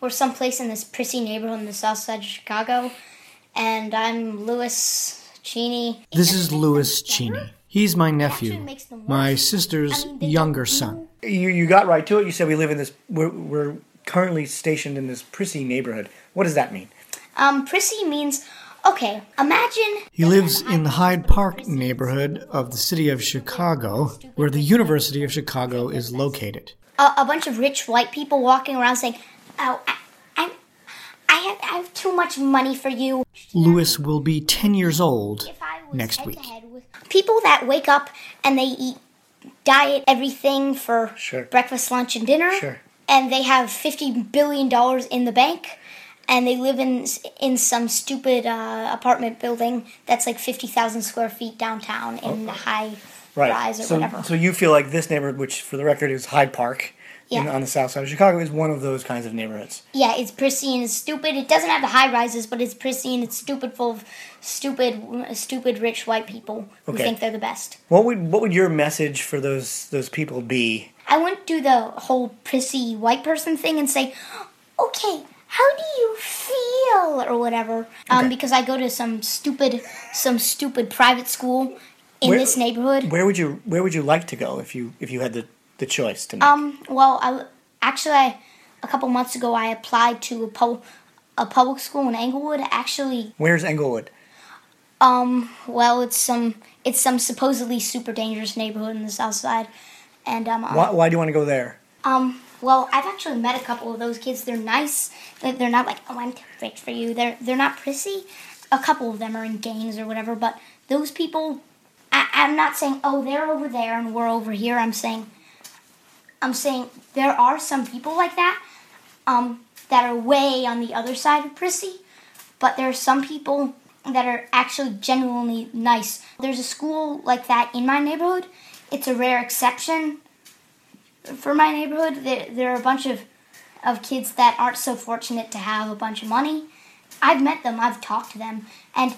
we're someplace in this prissy neighborhood in the south side of Chicago, and I'm Louis Cheney. This is Louis Cheney. He's my nephew, my sister's younger son. You, you got right to it. You said we live in this, we're, we're currently stationed in this prissy neighborhood. What does that mean? Um, prissy means, okay, imagine He lives in the Hyde Park neighborhood of the city of Chicago, where the University of Chicago is located. a, a bunch of rich white people walking around saying, "Oh, I, I, I have, I have too much money for you." Louis will be 10 years old If I was next week. People that wake up and they eat diet everything for Sure. breakfast, lunch, and dinner, Sure. and they have fifty billion dollars in the bank, and they live in in some stupid uh, apartment building that's like fifty thousand square feet downtown in the high Right. rise or so, whatever. so you feel like this neighborhood, which for the record is Hyde Park, in, Yeah. on the south side of Chicago, is one of those kinds of neighborhoods. Yeah, it's pristine. It's stupid. It doesn't have the high rises, but it's pristine. It's stupid, full of stupid, stupid rich white people who Okay. think they're the best. What would what would your message for those those people be? I wouldn't do the whole prissy white person thing and say, "Okay, how do you feel?" or whatever, um, Okay. because I go to some stupid, some stupid private school in Where- this neighborhood. Where would you where would you like to go if you if you had the, the choice to make? Um, well, I actually I, a couple months ago I applied to a pub, a public school in Englewood. Actually, Where's Englewood? Um, well, it's some it's some supposedly super dangerous neighborhood in the south side, and um, Why, why do you want to go there? um, well, I've actually met a couple of those kids. They're nice. They're, not like, oh, I'm too rich for you. They're they're not prissy. A couple of them are in gangs or whatever, but those people, I, I'm not saying, oh, they're over there and we're over here. I'm saying, I'm saying there are some people like that, um, that are way on the other side of prissy, but there are some people that are actually genuinely nice. There's a school like that in my neighborhood. It's a rare exception for my neighborhood. There, there are a bunch of, of kids that aren't so fortunate to have a bunch of money. I've met them, I've talked to them, and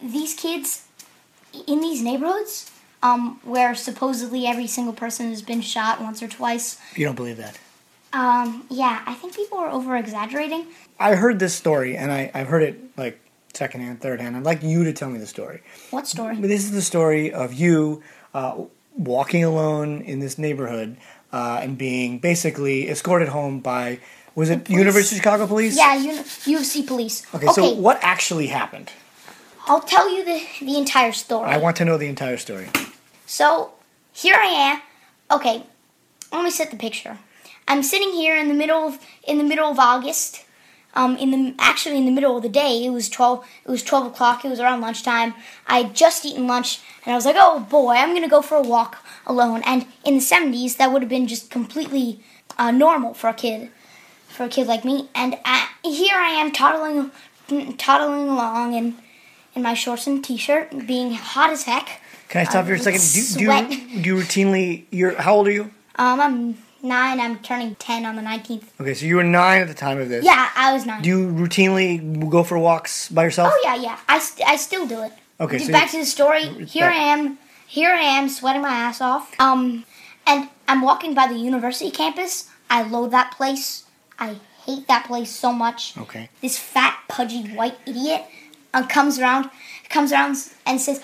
these kids in these neighborhoods, um, where supposedly every single person has been shot once or twice, You don't believe that? um, yeah, I think people are over exaggerating. I heard this story, and I, I've heard it like second secondhand, third hand. I'd like you to tell me the story. What story? This is the story of you uh, walking alone in this neighborhood uh, and being basically escorted home by was it police. University of Chicago Police? Yeah, you U of C police. Okay, so what actually happened? I'll tell you the the entire story. I want to know the entire story. So here I am. Okay, let me set the picture. I'm sitting here in the middle of in the middle of August. Um, in the actually in the middle of the day. It was twelve. It was twelve o'clock. It was around lunchtime. I had just eaten lunch, and I was like, "Oh boy, I'm gonna go for a walk alone." And in the '70s, that would have been just completely uh, normal for a kid, for a kid like me. And I, here I am toddling, toddling along in in my shorts and t-shirt, being hot as heck. Can I stop Uh, here a second? Do, do, sweat. you, do you routinely? You're how old are you? Um, I'm nine. I'm turning ten on the nineteenth. Okay, so you were nine at the time of this. Yeah, I was nine. Do you routinely go for walks by yourself? oh yeah, yeah. I, st- I still do it. Okay, so back to the story. Here I am. Here I am, sweating my ass off. Um, and I'm walking by the university campus. I loathe that place. I hate that place so much. Okay. This fat, pudgy white idiot uh, comes around, comes around and says,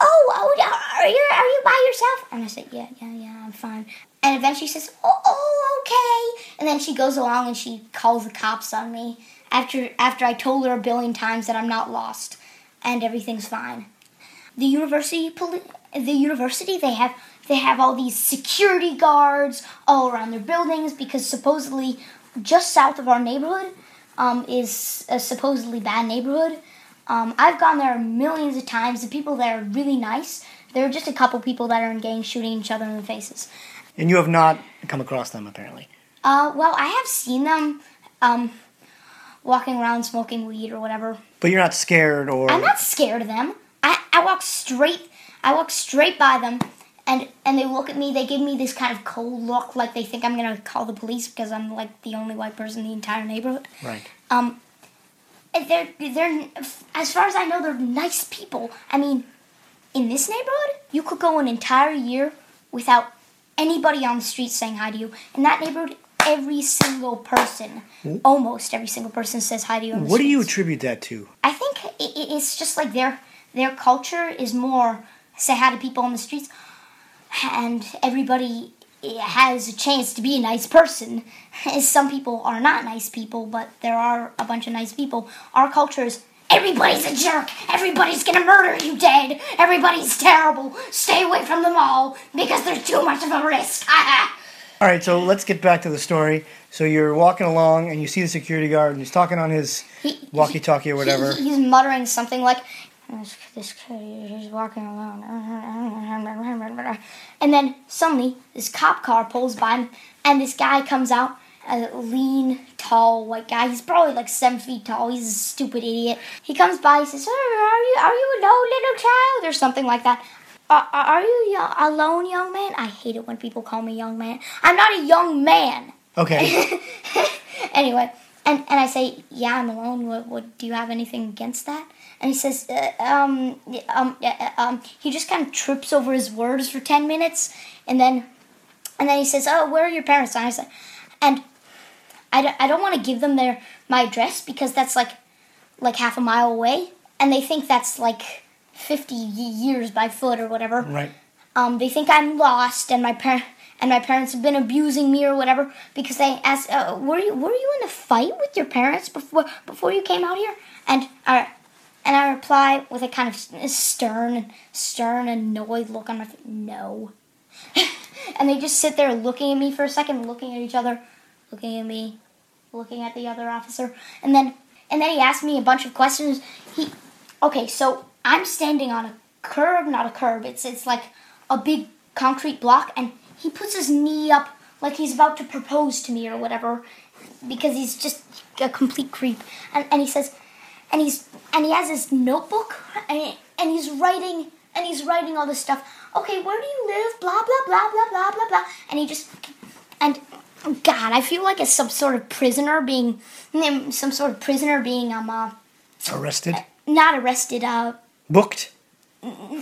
"Oh, oh, are you are you by yourself?" And I said, "Yeah, yeah, yeah, I'm fine." And eventually she says, "Oh, oh, okay." And then she goes along and she calls the cops on me after after I told her a billion times that I'm not lost and everything's fine. The university, poli- the university, they have they have all these security guards all around their buildings because supposedly just south of our neighborhood um, is a supposedly bad neighborhood. Um, I've gone there millions of times. The people there are really nice. There are just a couple people that are in gangs shooting each other in the faces. And you have not come across them apparently. Uh, well, I have seen them um, walking around smoking weed or whatever. But you're not scared or I'm not scared of them. I, I walk straight I walk straight by them and and they look at me, they give me this kind of cold look like they think I'm gonna call the police because I'm like the only white person in the entire neighborhood. right. Um they're they're as far as I know they're nice people. I mean, in this neighborhood, you could go an entire year without anybody on the street saying hi to you. In that neighborhood, every single person, almost every single person, says hi to you. On the What do you attribute that to? I think it's just like their their culture is more say hi to people on the streets, and everybody has a chance to be a nice person. Some people are not nice people, but there are a bunch of nice people. Our culture is everybody's a jerk. Everybody's gonna murder you dead. Everybody's terrible. Stay away from them all because there's too much of a risk. All right, so let's get back to the story. So you're walking along and you see the security guard and he's talking on his walkie-talkie or whatever. He- he's muttering something like, "This, this kid, he's walking alone," and then suddenly this cop car pulls by, him, and this guy comes out, a lean, tall white guy. He's probably like seven feet tall. He's a stupid idiot. He comes by. He says, "Sir, "Are you are you alone, little child?" or something like that. Are, are you young, alone, young man? I hate it when people call me young man. I'm not a young man Okay. anyway, and, and I say, yeah, I'm alone. What, what do you have anything against that? And he says, uh, um, um, uh, um, he just kind of trips over his words for ten minutes, and then, and then he says, oh, where are your parents? And I said, and I don't, I don't want to give them their my address because that's like, like half a mile away, and they think that's like fifty years by foot or whatever right. um, they think I'm lost, and my par- and my parents have been abusing me or whatever because they asked, uh, "Were you were you in a fight with your parents before before you came out here?" And I and I reply with a kind of stern, stern, annoyed look on my face, "No." and they just sit there looking at me for a second, looking at each other, looking at me, looking at the other officer, and then and then he asked me a bunch of questions. He okay, so I'm standing on a curb, not a curb. It's it's like a big concrete block, and he puts his knee up like he's about to propose to me or whatever, because he's just a complete creep. And and he says, and he's and he has his notebook, and and he's writing and he's writing all this stuff. Okay, where do you live? Blah blah blah blah blah blah blah. And he just and God, I feel like it's some sort of prisoner being some sort of prisoner being um uh, Arrested. not arrested. Uh, Booked.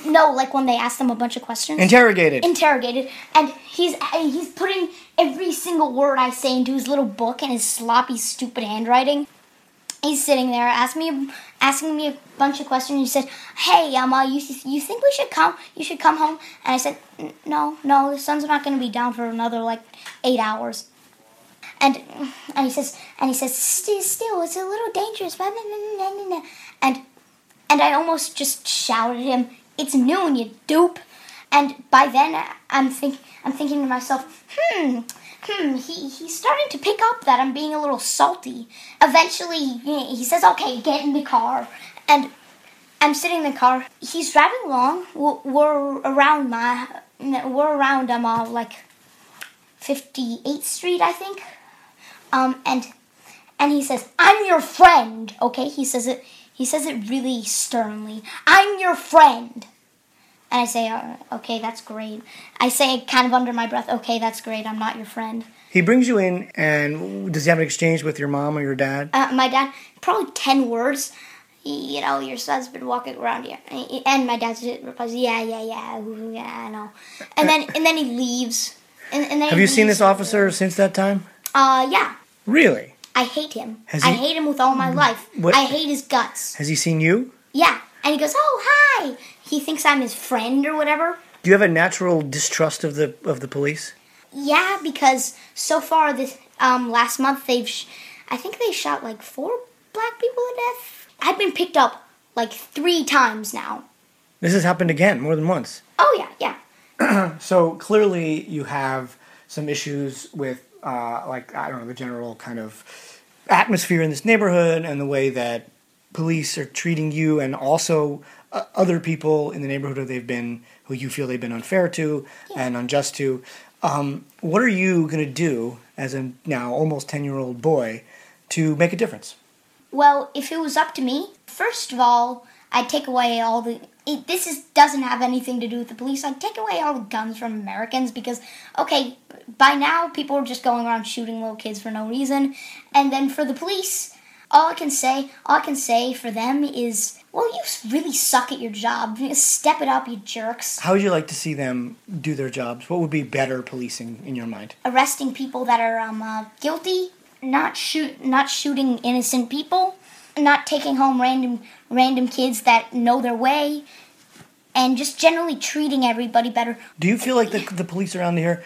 no, like when they ask them a bunch of questions. Interrogated. interrogated, and he's he's putting every single word I say into his little book in his sloppy, stupid handwriting. He's sitting there asking me asking me a bunch of questions. He said, "Hey, um, uh, you you think we should come? You should come home?" And I said, "No, no, the sun's not going to be down for another like eight hours." And and he says and he says, "Still, it's a little dangerous." blah, blah, blah, blah, blah, blah." And and I almost just shouted at him, "It's noon, you dupe!" And by then, I'm think I'm thinking to myself, "Hmm, hmm." He he's starting to pick up that I'm being a little salty. Eventually, he says, "Okay, get in the car." And I'm sitting in the car. He's driving along. We're, we're around my we're around um uh, like 58th Street, I think. Um, and and he says, "I'm your friend." Okay, he says it. He says it really sternly. I'm your friend. And I say, uh, "Okay, that's great." I say, kind of under my breath, "Okay, that's great. I'm not your friend." He brings you in, and does he have an exchange with your mom or your dad? Uh, my dad, probably ten words. You know, your son's been walking around here, and my dad replies, "Yeah, yeah, yeah, yeah, I know." And then and then he leaves. And, and then Have you seen this officer since that time? Uh, yeah. Really? I hate him. Has I he- hate him with all my life. What- I hate his guts. Has he seen you? Yeah. And he goes, "Oh, hi." He thinks I'm his friend or whatever. Do you have a natural distrust of the of the police? Yeah, because so far this um last month they've sh- I think they shot like four black people to death. I've been picked up like 3 times now. This has happened again, more than once. Oh yeah, yeah. So clearly, you have some issues with, uh, like I don't know, the general kind of atmosphere in this neighborhood and the way that police are treating you, and also uh, other people in the neighborhood who they've been, who you feel they've been unfair to and unjust to. Um, what are you going to do as a now almost ten year old boy to make a difference? Well, if it was up to me, first of all, I'd take away all the. It, this is doesn't have anything to do with the police. I'd take away all the guns from Americans because, okay, by now people are just going around shooting little kids for no reason. And then for the police, all I can say, all I can say for them is, well, you really suck at your job. Step it up, you jerks. How would you like to see them do their jobs? What would be better policing in your mind? Arresting people that are um, uh, guilty, not shoot, not shooting innocent people, not taking home random random kids that know their way, and just generally treating everybody better. Do you feel like the the police around here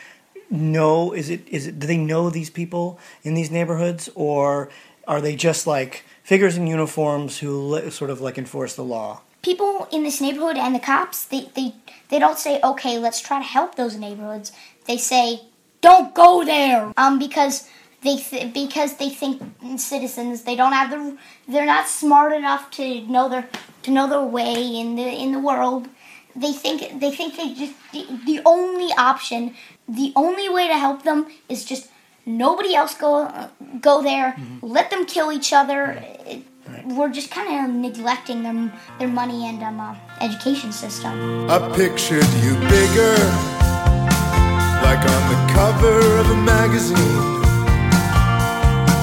know? Is it is it? Do they know these people in these neighborhoods, or are they just like figures in uniforms who sort of like enforce the law? People in this neighborhood and the cops, they, they, they don't say, okay, let's try to help those neighborhoods. They say, don't go there, um, because they th- because they think citizens they don't have the they're not smart enough to know their to know their way in the in the world. They think they think they just the, the only option, the only way to help them is just nobody else go go there. Let them kill each other. It- We're just kind of neglecting them their money and um, uh, education system. I pictured you bigger, like on the cover of a magazine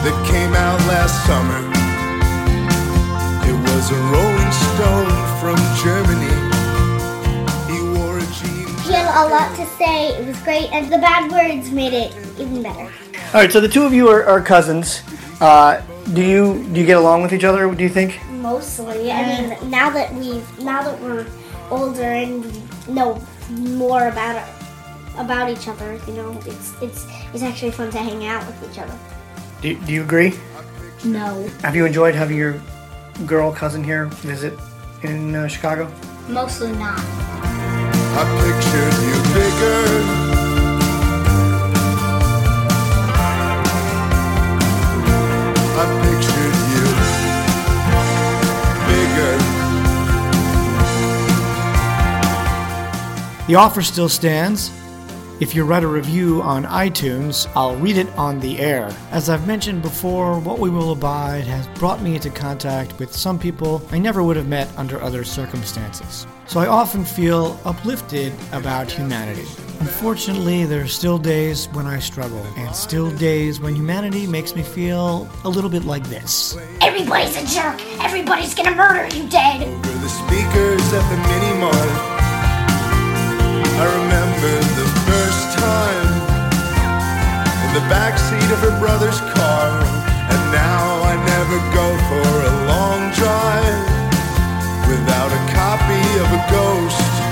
that came out last summer. It was a Rolling Stone from Germany. He wore a jean He had a lot to say. It was great, and the bad words made it even better. All right, so the two of you are, are cousins. Uh, do you do you get along with each other? Do you think? Mostly, I mean, now that we now that we're older and we know more about about each other, you know, it's it's it's actually fun to hang out with each other. Do, do you agree? No, Have you enjoyed having your girl cousin here visit in uh, Chicago? mostly not. I pictured you bigger. The offer still stands. If you write a review on iTunes, I'll read it on the air. As I've mentioned before, What We Will Abide has brought me into contact with some people I never would have met under other circumstances. So I often feel uplifted about humanity. Unfortunately, there are still days when I struggle, and still days when humanity makes me feel a little bit like this. Everybody's a jerk. Everybody's gonna murder you dead. Over the speakers at the mini mart. I remember the first time in the backseat of her brother's car. And now I never go for a long drive without a copy of a ghost.